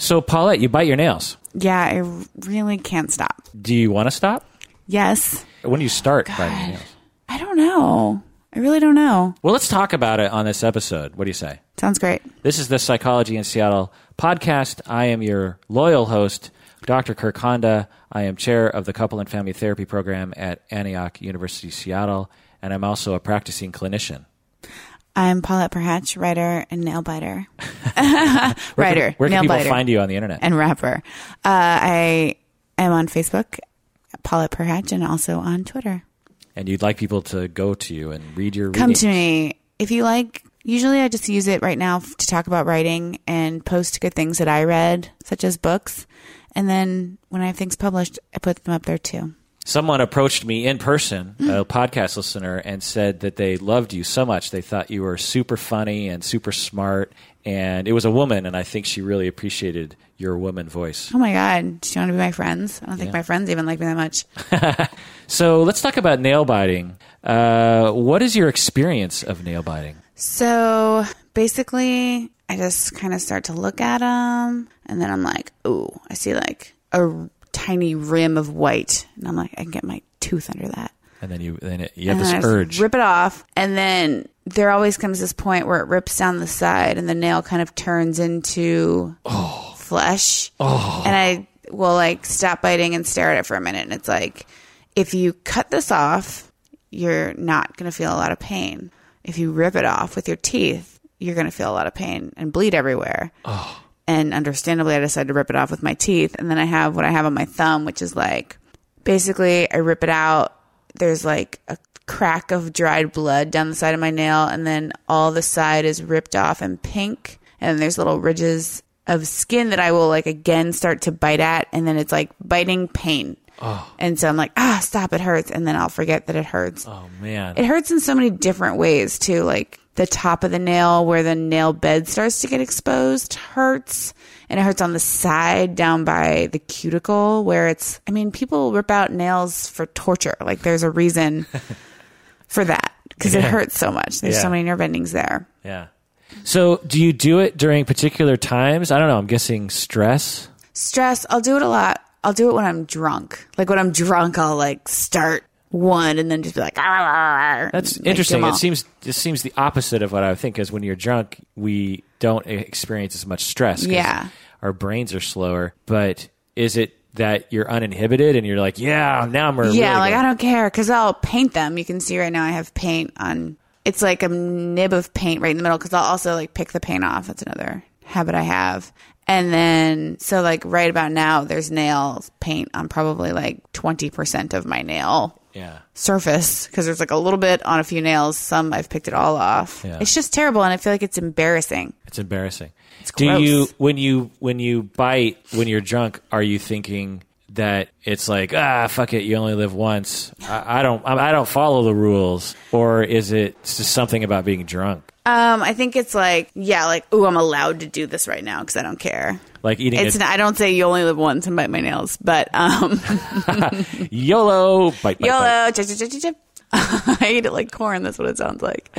So, Paulette, you bite your nails. Yeah, I really can't stop. Do you want to stop? Yes. When do you start biting your nails? I don't know. I really don't know. Well, let's talk about it on this episode. What do you say? Sounds great. This is the Psychology in Seattle podcast. I am your loyal host, Dr. Kirk Honda. I am chair of the Couple and Family Therapy Program at Antioch University, Seattle, and I'm also a practicing clinician. I'm Paulette Perhach, writer and nail biter. Writer, where can nail people biter, find you on the internet? and rapper. Uh, I am on Facebook, Paulette Perhach, and also on Twitter. and you'd like people to go to you and read your Come readings. to me if you like. Usually, I just use it right now to talk about writing and post good things that I read, such as books. And then when I have things published, I put them up there too. Someone approached me in person, a podcast listener, and said that they loved you so much. They thought you were super funny and super smart. And it was a woman, and I think she really appreciated your woman voice. Oh my God. Do you want to be my friends? I don't think Yeah. my friends even like me that much. So let's talk about nail biting. Uh, what is your experience of nail biting? So basically, I just kind of start to look at them, and then I'm like, ooh, I see like a tiny rim of white, and I'm like, I can get my tooth under that. And then you then it, you have And this urge. rip it off, and then there always comes this point where it rips down the side, and the nail kind of turns into oh. flesh. Oh. And I will like stop biting and stare at it for a minute, and it's like, if you cut this off, you're not going to feel a lot of pain. If you rip it off with your teeth, you're going to feel a lot of pain and bleed everywhere. Oh. And understandably, I decided to rip it off with my teeth. And then I have what I have on my thumb, which is like basically I rip it out. There's like a crack of dried blood down the side of my nail, and then all the side is ripped off and pink. And there's little ridges of skin that I will like again start to bite at, and then it's like biting pain. Oh. And so I'm like, ah, stop, it hurts. And then I'll forget that it hurts. oh man. It hurts in so many different ways too. Like the top of the nail where the nail bed starts to get exposed hurts. And it hurts on the side down by the cuticle where it's, I mean, people rip out nails for torture. Like there's a reason for that because it hurts so much. There's Yeah. so many nerve endings there. yeah. So do you do it during particular times? I don't know. I'm guessing stress. Stress, I'll do it a lot. I'll do it when I'm drunk. Like when I'm drunk, I'll like start one and then just be like, ah, ah, ah, "Arr," That's and, like, interesting. It seems it seems the opposite of what I would think. is when you're drunk, we don't experience as much stress Yeah. our brains are slower. But is it that you're uninhibited and you're like, yeah, now I'm really Yeah, like I don't care because I'll paint them. You can see right now I have paint on. It's like a nib of paint right in the middle because I'll also like pick the paint off. That's another habit I have. And then, so like right about now, there's nail paint on probably like 20% of my nail yeah. surface because there's like a little bit on a few nails. Some I've picked it all off. Yeah. It's just terrible. And I feel like it's embarrassing. It's embarrassing. It's Do gross. you when you when you bite when you're drunk? Are you thinking that it's like ah fuck it, you only live once? I, I don't I, I don't follow the rules, or is it just something about being drunk, Um, I think it's like, yeah, like, ooh, I'm allowed to do this right now because I don't care. Like eating It's a not, I don't say you only live once and bite my nails, but um, YOLO bite, bite, bite. YOLO. I eat it like corn. That's what it sounds like.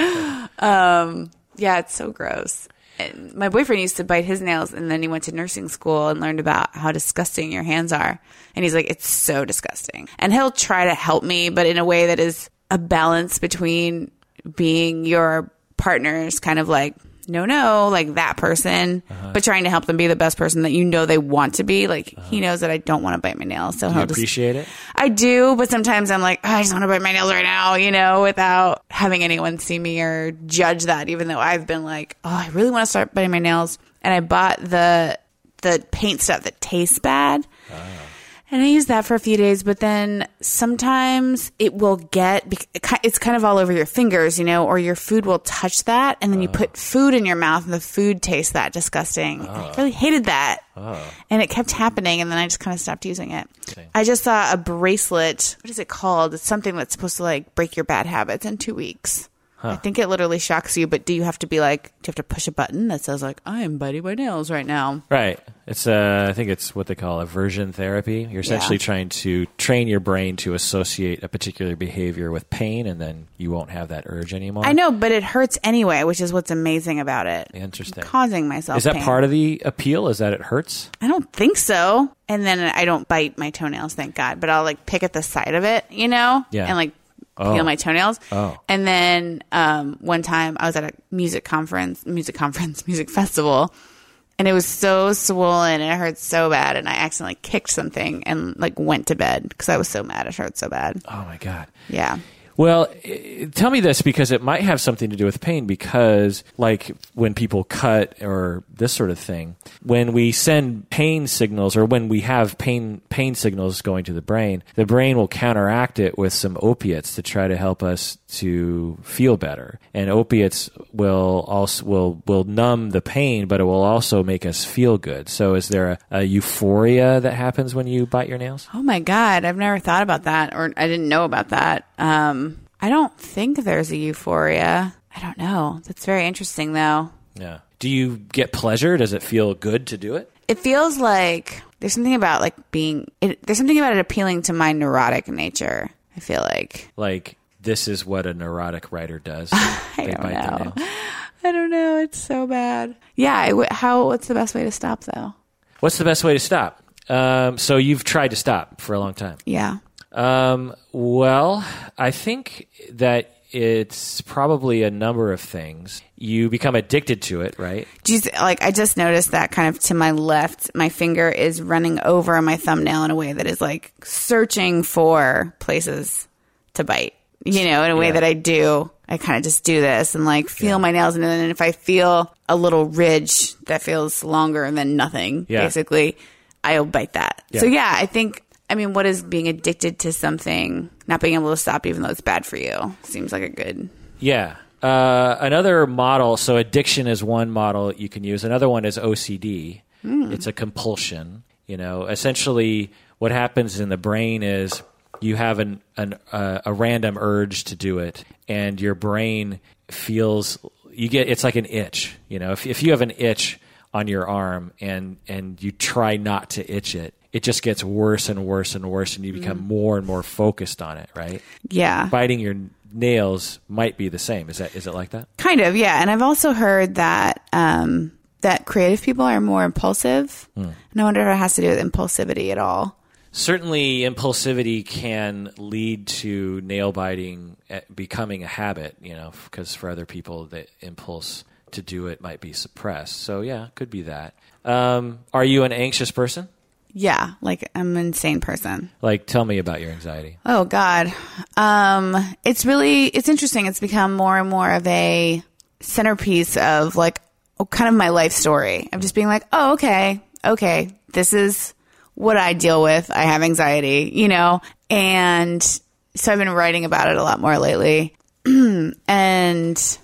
Um, yeah, it's so gross. And my boyfriend used to bite his nails, and then he went to nursing school and learned about how disgusting your hands are. And he's like, it's so disgusting. And he'll try to help me, but in a way that is a balance between being your partner's kind of like no no like that person uh-huh. but trying to help them be the best person that you know they want to be like uh-huh. he knows that i don't want to bite my nails so Do he'll just appreciate it? I do, but sometimes I'm like, "Oh, I just want to bite my nails right now, you know, without having anyone see me or judge that. Even though I've been like, oh, I really want to start biting my nails, and I bought the the paint stuff that tastes bad, uh-huh. And I use that for a few days. But then sometimes it will get bec- it ki- it's kind of all over your fingers, you know, or your food will touch that, and then you put ah. food in your mouth, and the food tastes that disgusting. I ah. really hated that. Ah. And it kept happening and then i just kind of stopped using it. I just saw a bracelet what is it called? It's something that's supposed to like break your bad habits in two weeks I think it literally shocks you, but do you have to be like, do you have to push a button that says like, I am biting my nails right now? Right. It's uh, I think it's what they call aversion therapy. You're essentially Yeah. trying to train your brain to associate a particular behavior with pain, and then you won't have that urge anymore. I know, but it hurts anyway, which is what's amazing about it. Interesting. Causing myself Is that pain. part of the appeal? Is that it hurts? I don't think so. And then I don't bite my toenails, thank God. But I'll like pick at the side of it, you know, Yeah. and like Oh. peel my toenails. Oh. And then um, one time I was at a music conference, music conference, music festival, and it was so swollen and it hurt so bad, and I accidentally kicked something and like went to bed because I was so mad. It hurt so bad. Oh my god. Yeah. Well, tell me this because it might have something to do with pain. Because, like, when people cut or this sort of thing, when we send pain signals or when we have pain pain signals going to the brain, the brain will counteract it with some opiates to try to help us to feel better. And opiates will also will will numb the pain, but it will also make us feel good. So, is there a, a euphoria that happens when you bite your nails? Oh my God, I've never thought about that, or I didn't know about that. Um, I don't think there's a euphoria. I don't know. That's very interesting, though. Yeah. Do you get pleasure? Does it feel good to do it? It feels like there's something about like being. It, there's something about it appealing to my neurotic nature. I feel like like this is what a neurotic writer does. I don't know. I don't know. It's so bad. Yeah. W- how? What's the best way to stop though? What's the best way to stop? Um, so you've tried to stop for a long time. Yeah. Um, well, I think that it's probably a number of things. You become addicted to it, right? Do you, like I just noticed that kind of to my left, my finger is running over my thumbnail in a way that is like searching for places to bite. You know, in a way Yeah. that I do. I kind of just do this and like feel my nails, and then if I feel a little ridge that feels longer than nothing, Yeah. basically, I'll bite that. Yeah. So yeah, I think. I mean, what is being addicted to something, not being able to stop, even though it's bad for you, seems like a good. Yeah. Uh, another model, so addiction is one model you can use. Another one is OCD. It's a compulsion. You know, essentially, what happens in the brain is you have an, an uh, a random urge to do it, and your brain feels you get it's like an itch. You know, if if you have an itch on your arm and and you try not to itch it, it just gets worse and worse and worse, and you become more and more focused on it. Right? Yeah. biting your nails might be the same. Is that is it like that? Kind of, yeah. And I've also heard that um, that creative people are more impulsive, and I wonder if it has to do with impulsivity at all. Certainly, impulsivity can lead to nail biting eh, becoming a habit. You know, because for other people, the impulse to do it might be suppressed. So yeah, could be that. Um, are you an anxious person? Yeah, like I'm an insane person. Like, tell me about your anxiety. Oh God, um, it's really it's interesting. It's become more and more of a centerpiece of like oh, kind of my life story. of just being like, oh okay, okay, this is what I deal with. I have anxiety, you know, and so I've been writing about it a lot more lately, and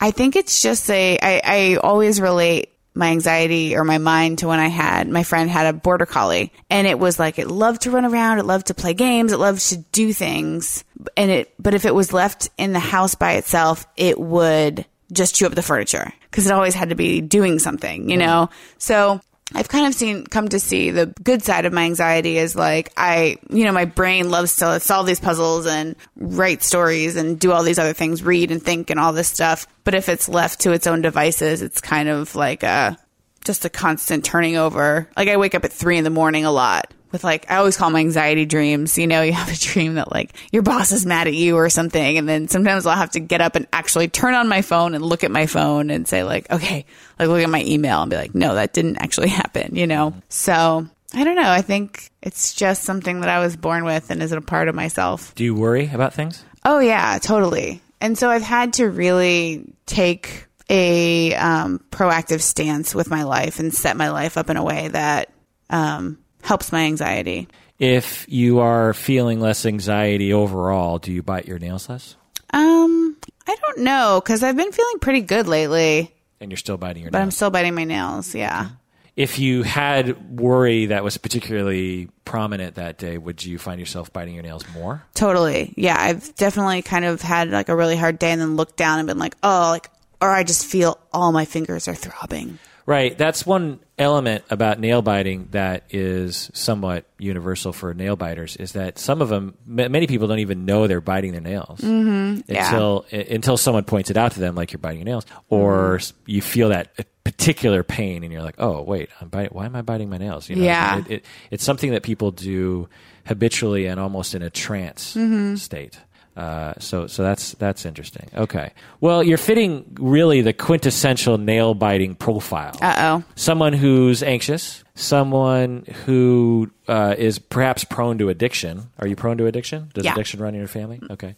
I think it's just a I, I always relate my anxiety or my mind to when I had my friend had a border collie. And it was like it loved to run around, it loved to play games, it loved to do things. And it but if it was left in the house by itself, it would just chew up the furniture. Because it always had to be doing something, you know? So I've kind of seen come to see the good side of my anxiety is like I, you know, my brain loves to solve these puzzles and write stories and do all these other things, read and think and all this stuff. But if it's left to its own devices, it's kind of like a just a constant turning over. Like I wake up at three in the morning a lot with like I always call them anxiety dreams. You know, you have a dream that like your boss is mad at you or something, and then sometimes I'll have to get up and actually turn on my phone and look at my phone and say like, okay, like look at my email and be like, no, that didn't actually happen. You know, so. I don't know. I think it's just something that I was born with and is a part of myself. Do you worry about things? Oh yeah, totally. And so I've had to really take a um, proactive stance with my life and set my life up in a way that um, helps my anxiety. If you are feeling less anxiety overall, do you bite your nails less? Um, I don't know because I've been feeling pretty good lately, And you're still biting your nails. but I'm still biting my nails. Yeah. if you had worry that was particularly prominent that day, would you find yourself biting your nails more? Totally. Yeah, I've definitely kind of had like a really hard day and then looked down and been like, oh, like, or I just feel all my fingers are throbbing. Right. That's one element about nail biting that is somewhat universal for nail biters is that some of them, m- many people don't even know they're biting their nails Mm-hmm. Yeah. until i- until someone points it out to them, like you're biting your nails, or s you feel that particular pain, and you're like, oh wait, I'm biting. Why am I biting my nails? You know, Yeah. It, it, it's something that people do habitually and almost in a trance Mm-hmm. state. Uh, so, so that's that's interesting. Okay, well, you're fitting really the quintessential nail biting profile Uh oh. someone who's anxious, someone who uh, is perhaps prone to addiction. Are you prone to addiction? Does Yeah. addiction run in your family? Okay.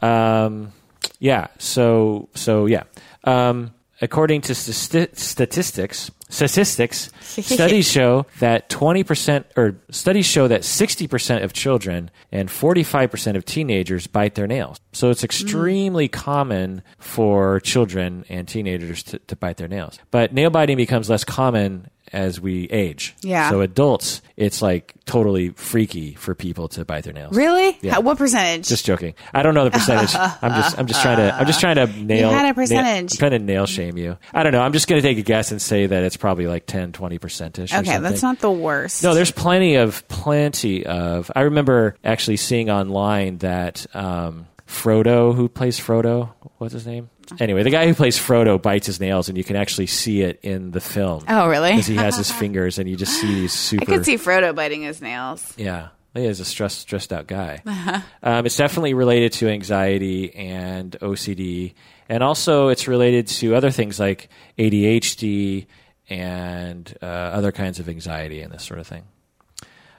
Um, yeah. So so yeah. Um, according to sti- statistics, statistics, studies show that twenty percent or studies show that sixty percent of children and forty five percent of teenagers bite their nails. So it's extremely common for children and teenagers to, to bite their nails. But nail biting becomes less common as we age. Yeah. So adults, it's like totally freaky for people to bite their nails. Really? Yeah. How, what percentage? Just joking. I don't know the percentage. I'm just I'm just trying to I'm just trying to nail. you had a percentage. I'm trying to nail shame you. I don't know. I'm just going to take a guess and say that it's probably like 10, 20 percent ish. okay, that's not the worst. No, there's plenty of plenty of. I remember actually seeing online that um, Frodo, who plays Frodo, what's his name? Anyway, the guy who plays Frodo bites his nails, and you can actually see it in the film. Oh, really? Because he has his fingers, and you just see these super. I could see Frodo biting his nails. Yeah. He is a stressed, stressed out guy. Uh-huh. Um, it's definitely related to anxiety and OCD. And also, it's related to other things like ADHD and uh, other kinds of anxiety and this sort of thing.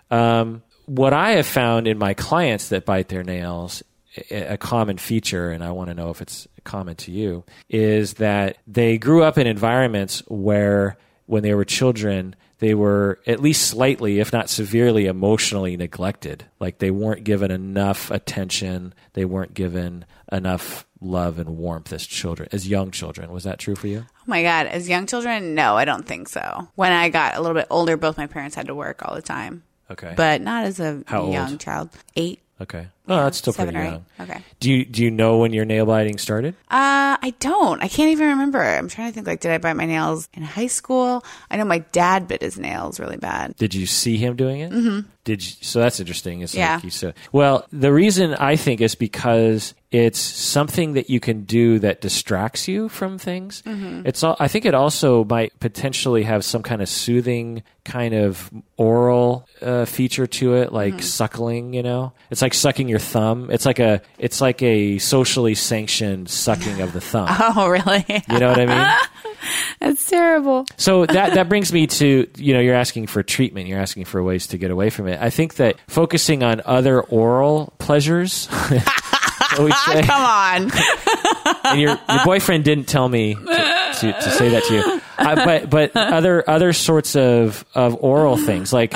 Um, what I have found in my clients that bite their nails, a common feature, and I want to know if it's common to you, is that they grew up in environments where, when they were children, they were at least slightly, if not severely, emotionally neglected. Like they weren't given enough attention, they weren't given enough love and warmth as children, as young children. Was that true for you? Oh my god, as young children, no, I don't think so. When I got a little bit older, both my parents had to work all the time, Okay. but not as a How young old? child. Eight, okay. Oh, that's still seven pretty or young. eight. Okay. Do you do you know when your nail biting started? Uh, I don't. I can't even remember. I'm trying to think. Like, did I bite my nails in high school? I know my dad bit his nails really bad. Did you see him doing it? Mm-hmm. Did you, so? That's interesting. It's Yeah. like you said. Well, the reason I think is because it's something that you can do that distracts you from things. It's. All, I think it also might potentially have some kind of soothing kind of oral uh, feature to it, like suckling. You know, it's like sucking your thumb. It's like a. It's like a socially sanctioned sucking of the thumb. Oh, really? You know what I mean? That's terrible. So that that brings me to you know you're asking for treatment, you're asking for ways to get away from it. I think that focusing on other oral pleasures, Come on. and your your boyfriend didn't tell me to, to, to say that to you, uh, but but other other sorts of of oral things like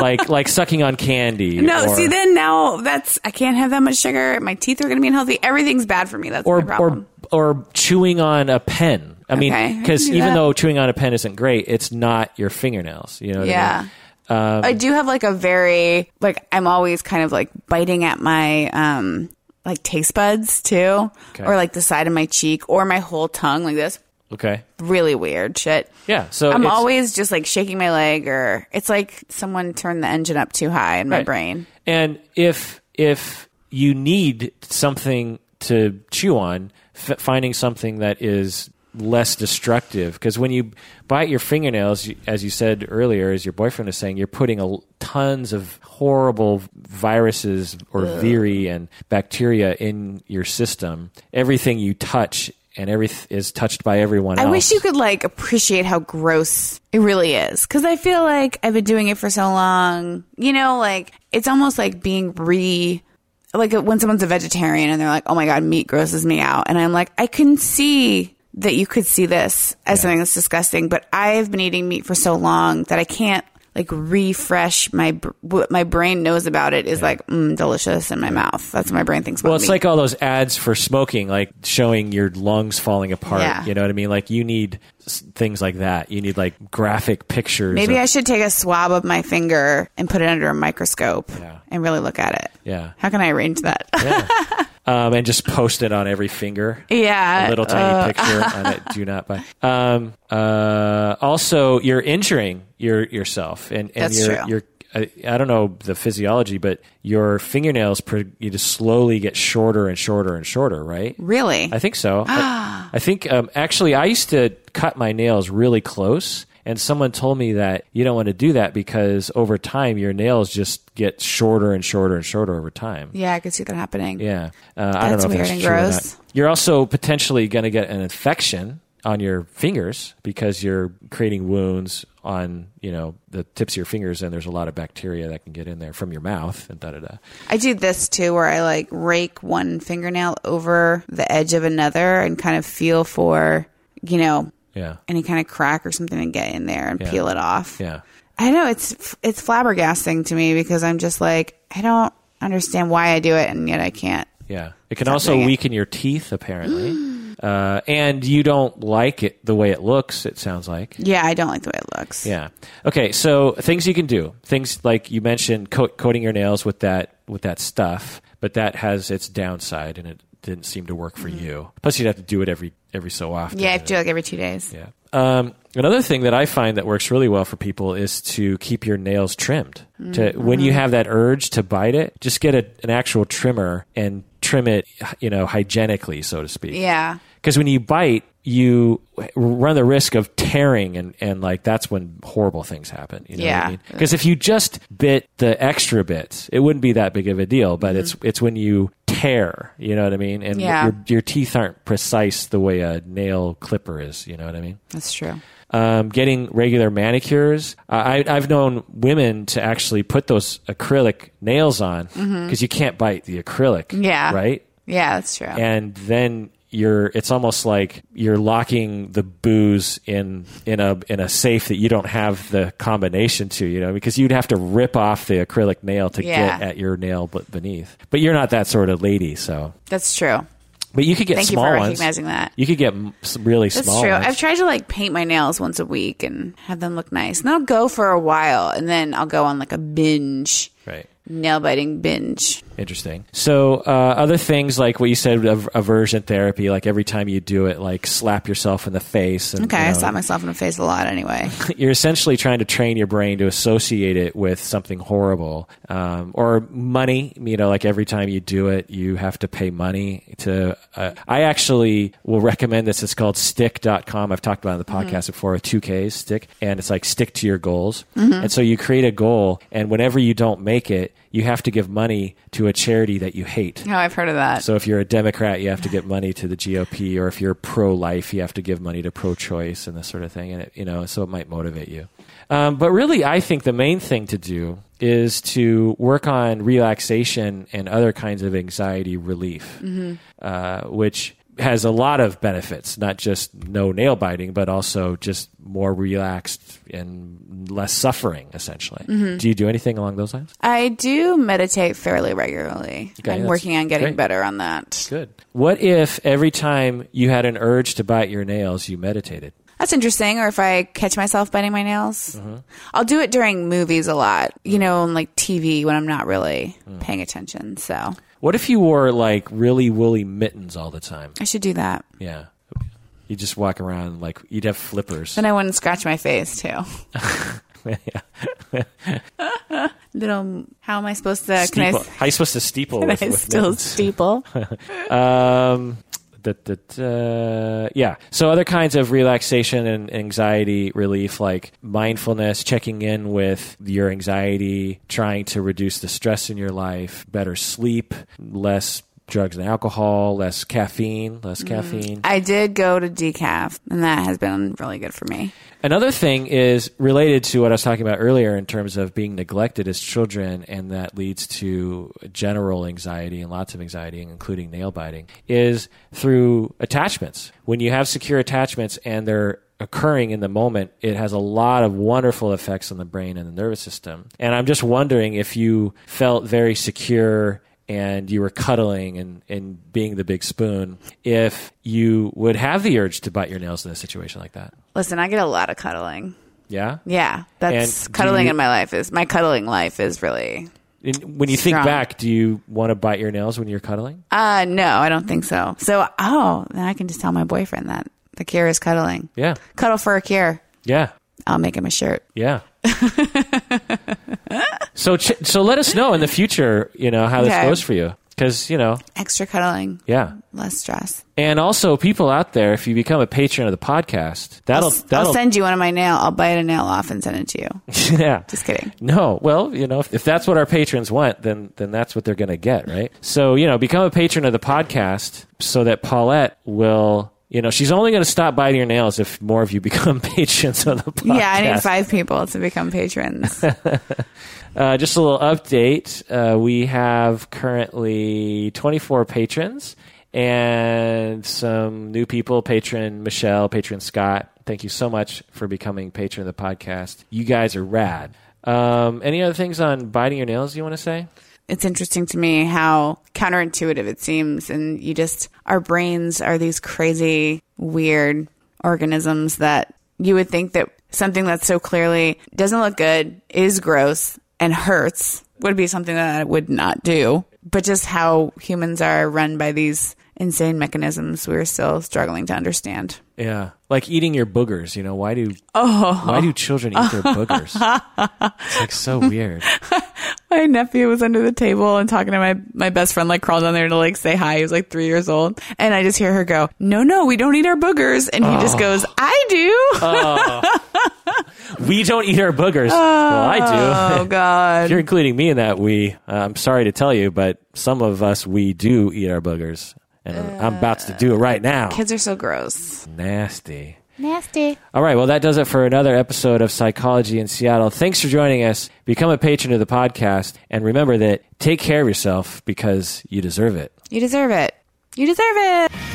like like sucking on candy, No, or, see, then now that's I can't have that much sugar. My teeth are going to be unhealthy. Everything's bad for me. That's or my problem. or or chewing on a pen. I mean, Okay, because even that. though chewing on a pen isn't great, it's not your fingernails. You know what I yeah. mean? Um, I do have like a very like I'm always kind of like biting at my um like taste buds too, Okay. or like the side of my cheek or my whole tongue like this. Okay. Really weird shit. Yeah. So I'm it's- always just like shaking my leg, or it's like someone turned the engine up too high in my Right. brain. And if if you need something to chew on, f- finding something that is less destructive because when you bite your fingernails you- as you said earlier as your boyfriend was saying you're putting a, tons of horrible viruses or viri and bacteria in your system everything you touch and every is touched by everyone I else wish you could like appreciate how gross it really is. Cause I feel like I've been doing it for so long. You know, like it's almost like being re, like when someone's a vegetarian and they're like, oh my God, meat grosses me out. And I'm like, I can see that you could see this as something that's disgusting, but I've been eating meat for so long that I can't like refresh my what my brain knows about it is like mm, delicious in my mouth. That's what my brain thinks about Well, it's me. like all those ads for smoking, like showing your lungs falling apart. Yeah. You know what I mean? Like you need things like that. You need like graphic pictures. Maybe of- I should take a swab of my finger and put it under a microscope Yeah. and really look at it. Yeah. How can I arrange that? um, and just post it on every finger. yeah. A little tiny picture on it. Do not buy. Um, uh, also, you're injuring your yourself, and, and That's you're, true. you're I, I don't know the physiology, but your fingernails pro- you just slowly get shorter and shorter and shorter, right? Really? I think so. I, I think um, actually, I used to cut my nails really close, and someone told me that you don't want to do that because over time your nails just get shorter and shorter and shorter over time. yeah, I could see that happening. Yeah, uh, I don't know if weird that's and gross. You're also potentially going to get an infection on your fingers because you're creating wounds on you know the tips of your fingers, and there's a lot of bacteria that can get in there from your mouth and da da da. I do this too, where I like rake one fingernail over the edge of another and kind of feel for, you know, Yeah, any kind of crack or something and get in there and Yeah. peel it off. yeah. I know it's it's flabbergasting to me because I'm just like I don't understand why I do it and yet I can't. Yeah. It can also doing it. weaken your teeth, apparently. uh, and you don't like it the way it looks, it sounds like. Yeah, I don't like the way it looks. Yeah. Okay. So things you can do, things like you mentioned, coat, coating your nails with that with that stuff, but that has its downside, and it didn't seem to work for you. Plus, you'd have to do it every every so often. Mm-hmm. Yeah, I have to do it like every two days. Yeah. Um, another thing that I find that works really well for people is to keep your nails trimmed. To when Mm-hmm. you have that urge to bite it, just get a, an actual trimmer and trim it, you know, hygienically, so to speak. Yeah. Because when you bite, you run the risk of tearing, and, and like that's when horrible things happen. You know Yeah. Because if you just bit the extra bits, it wouldn't be that big of a deal. But it's it's when you tear, you know what I mean, and Mm-hmm. Yeah. your your teeth aren't precise the way a nail clipper is. You know what I mean? That's true. um, getting regular manicures. I, I've known women to actually put those acrylic nails on because you can't bite the acrylic. Mm-hmm. Yeah. Right. Yeah, that's true. And then you're, it's almost like you're locking the booze in, in a, in a safe that you don't have the combination to, you know, because you'd have to rip off the acrylic nail to Yeah. get at your nail beneath. But you're not that sort of lady. So, That's true. but you could get Thank you small for ones. recognizing that. You could get some really That's small true. ones. I've tried to like paint my nails once a week and have them look nice. And I'll go for a while and then I'll go on like a binge, right. nail biting binge. Interesting. So, uh, other things like what you said of aversion therapy, like every time you do it, like slap yourself in the face. And, Okay, you I know, slap myself in the face a lot anyway. you're essentially trying to train your brain to associate it with something horrible um, or money. You know, like every time you do it, you have to pay money to. Uh, I actually will recommend this. It's called stickK.com. I've talked about it on the podcast before, 2Ks, stick. And it's like stick to your goals. And so you create a goal, and whenever you don't make it, you have to give money to a charity that you hate. Oh, I've heard of that. So if you're a Democrat, you have to give money to the GOP, or if you're pro-life, you have to give money to pro-choice and this sort of thing. And it, you know, so it might motivate you. Um, but really, I think the main thing to do is to work on relaxation and other kinds of anxiety relief, uh, which has a lot of benefits, not just no nail biting, but also just more relaxed and less suffering, essentially. Do you do anything along those lines? I do meditate fairly regularly. Okay, I'm working on getting great. better on that. Good. What if every time you had an urge to bite your nails, you meditated? That's interesting. Or if I catch myself biting my nails, Mm-hmm. I'll do it during movies a lot, you know, on like TV when I'm not really Mm. paying attention. So What if you wore like really woolly mittens all the time? I should do that. Yeah. You just walk around like you'd have flippers. Then I wouldn't scratch my face too. Little, how am I supposed to? Can Steeple. I, How are you supposed to steeple can with, I with still mittens? steeple? Um, that that uh, yeah. So other kinds of relaxation and anxiety relief, like mindfulness, checking in with your anxiety, trying to reduce the stress in your life, better sleep, less drugs and alcohol, less caffeine, less mm. caffeine. I did go to decaf, and that has been really good for me. Another thing is related to what I was talking about earlier in terms of being neglected as children, and that leads to general anxiety and lots of anxiety, including nail biting, is through attachments. When you have secure attachments and they're occurring in the moment, it has a lot of wonderful effects on the brain and the nervous system. And I'm just wondering if you felt very secure and you were cuddling and, and being the big spoon, if you would have the urge to bite your nails in a situation like that. Listen, I get a lot of cuddling. Yeah? Yeah, that's And cuddling you- in my life is my cuddling life is really. And when you think back, do you want to bite your nails when you're cuddling? Uh no, I don't think so. So oh, then I can just tell my boyfriend that the cure is cuddling. Yeah. Cuddle for a cure. Yeah. I'll make him a shirt. Yeah. so ch- so let us know in the future, you know, how this Okay. goes for you cuz, you know, Extra cuddling, yeah. less stress. And also people out there if you become a patron of the podcast, that'll I'll, that'll I'll send you one of my nail. I'll bite a nail off and send it to you. yeah. Just kidding. No, well, you know, if, if that's what our patrons want, then then that's what they're going to get, right? So, you know, become a patron of the podcast so that Paulette will, you know, she's only going to stop biting your nails if more of you become patrons of the podcast. Yeah, I need five people to become patrons. Uh, just a little update. Uh, we have currently 24 patrons and some new people patron Michelle, patron Scott. Thank you so much for becoming patron of the podcast. You guys are rad. Um, any other things on biting your nails you want to say? It's interesting to me how counterintuitive it seems and you just our brains are these crazy weird organisms that you would think that something that's so clearly doesn't look good is gross and hurts would be something that I would not do but just how humans are run by these insane mechanisms we're still struggling to understand Yeah, like eating your boogers. You know, why do oh. why do children eat their boogers? it's like so weird. my nephew was under the table and talking to my, my best friend, like crawled down there to like say hi. He was like three years old. And I just hear her go, no, no, we don't eat our boogers. And he just goes, I do. We don't eat our boogers. well, I do. oh God. You're including me in that we, uh, I'm sorry to tell you, but some of us we do eat our boogers, and I'm about to do it right now. Kids are so gross. Nasty. Nasty. All right, well, that does it for another episode of Psychology in Seattle. Thanks for joining us. Become a patron of the podcast, and remember that take care of yourself because you deserve it. You deserve it. You deserve it.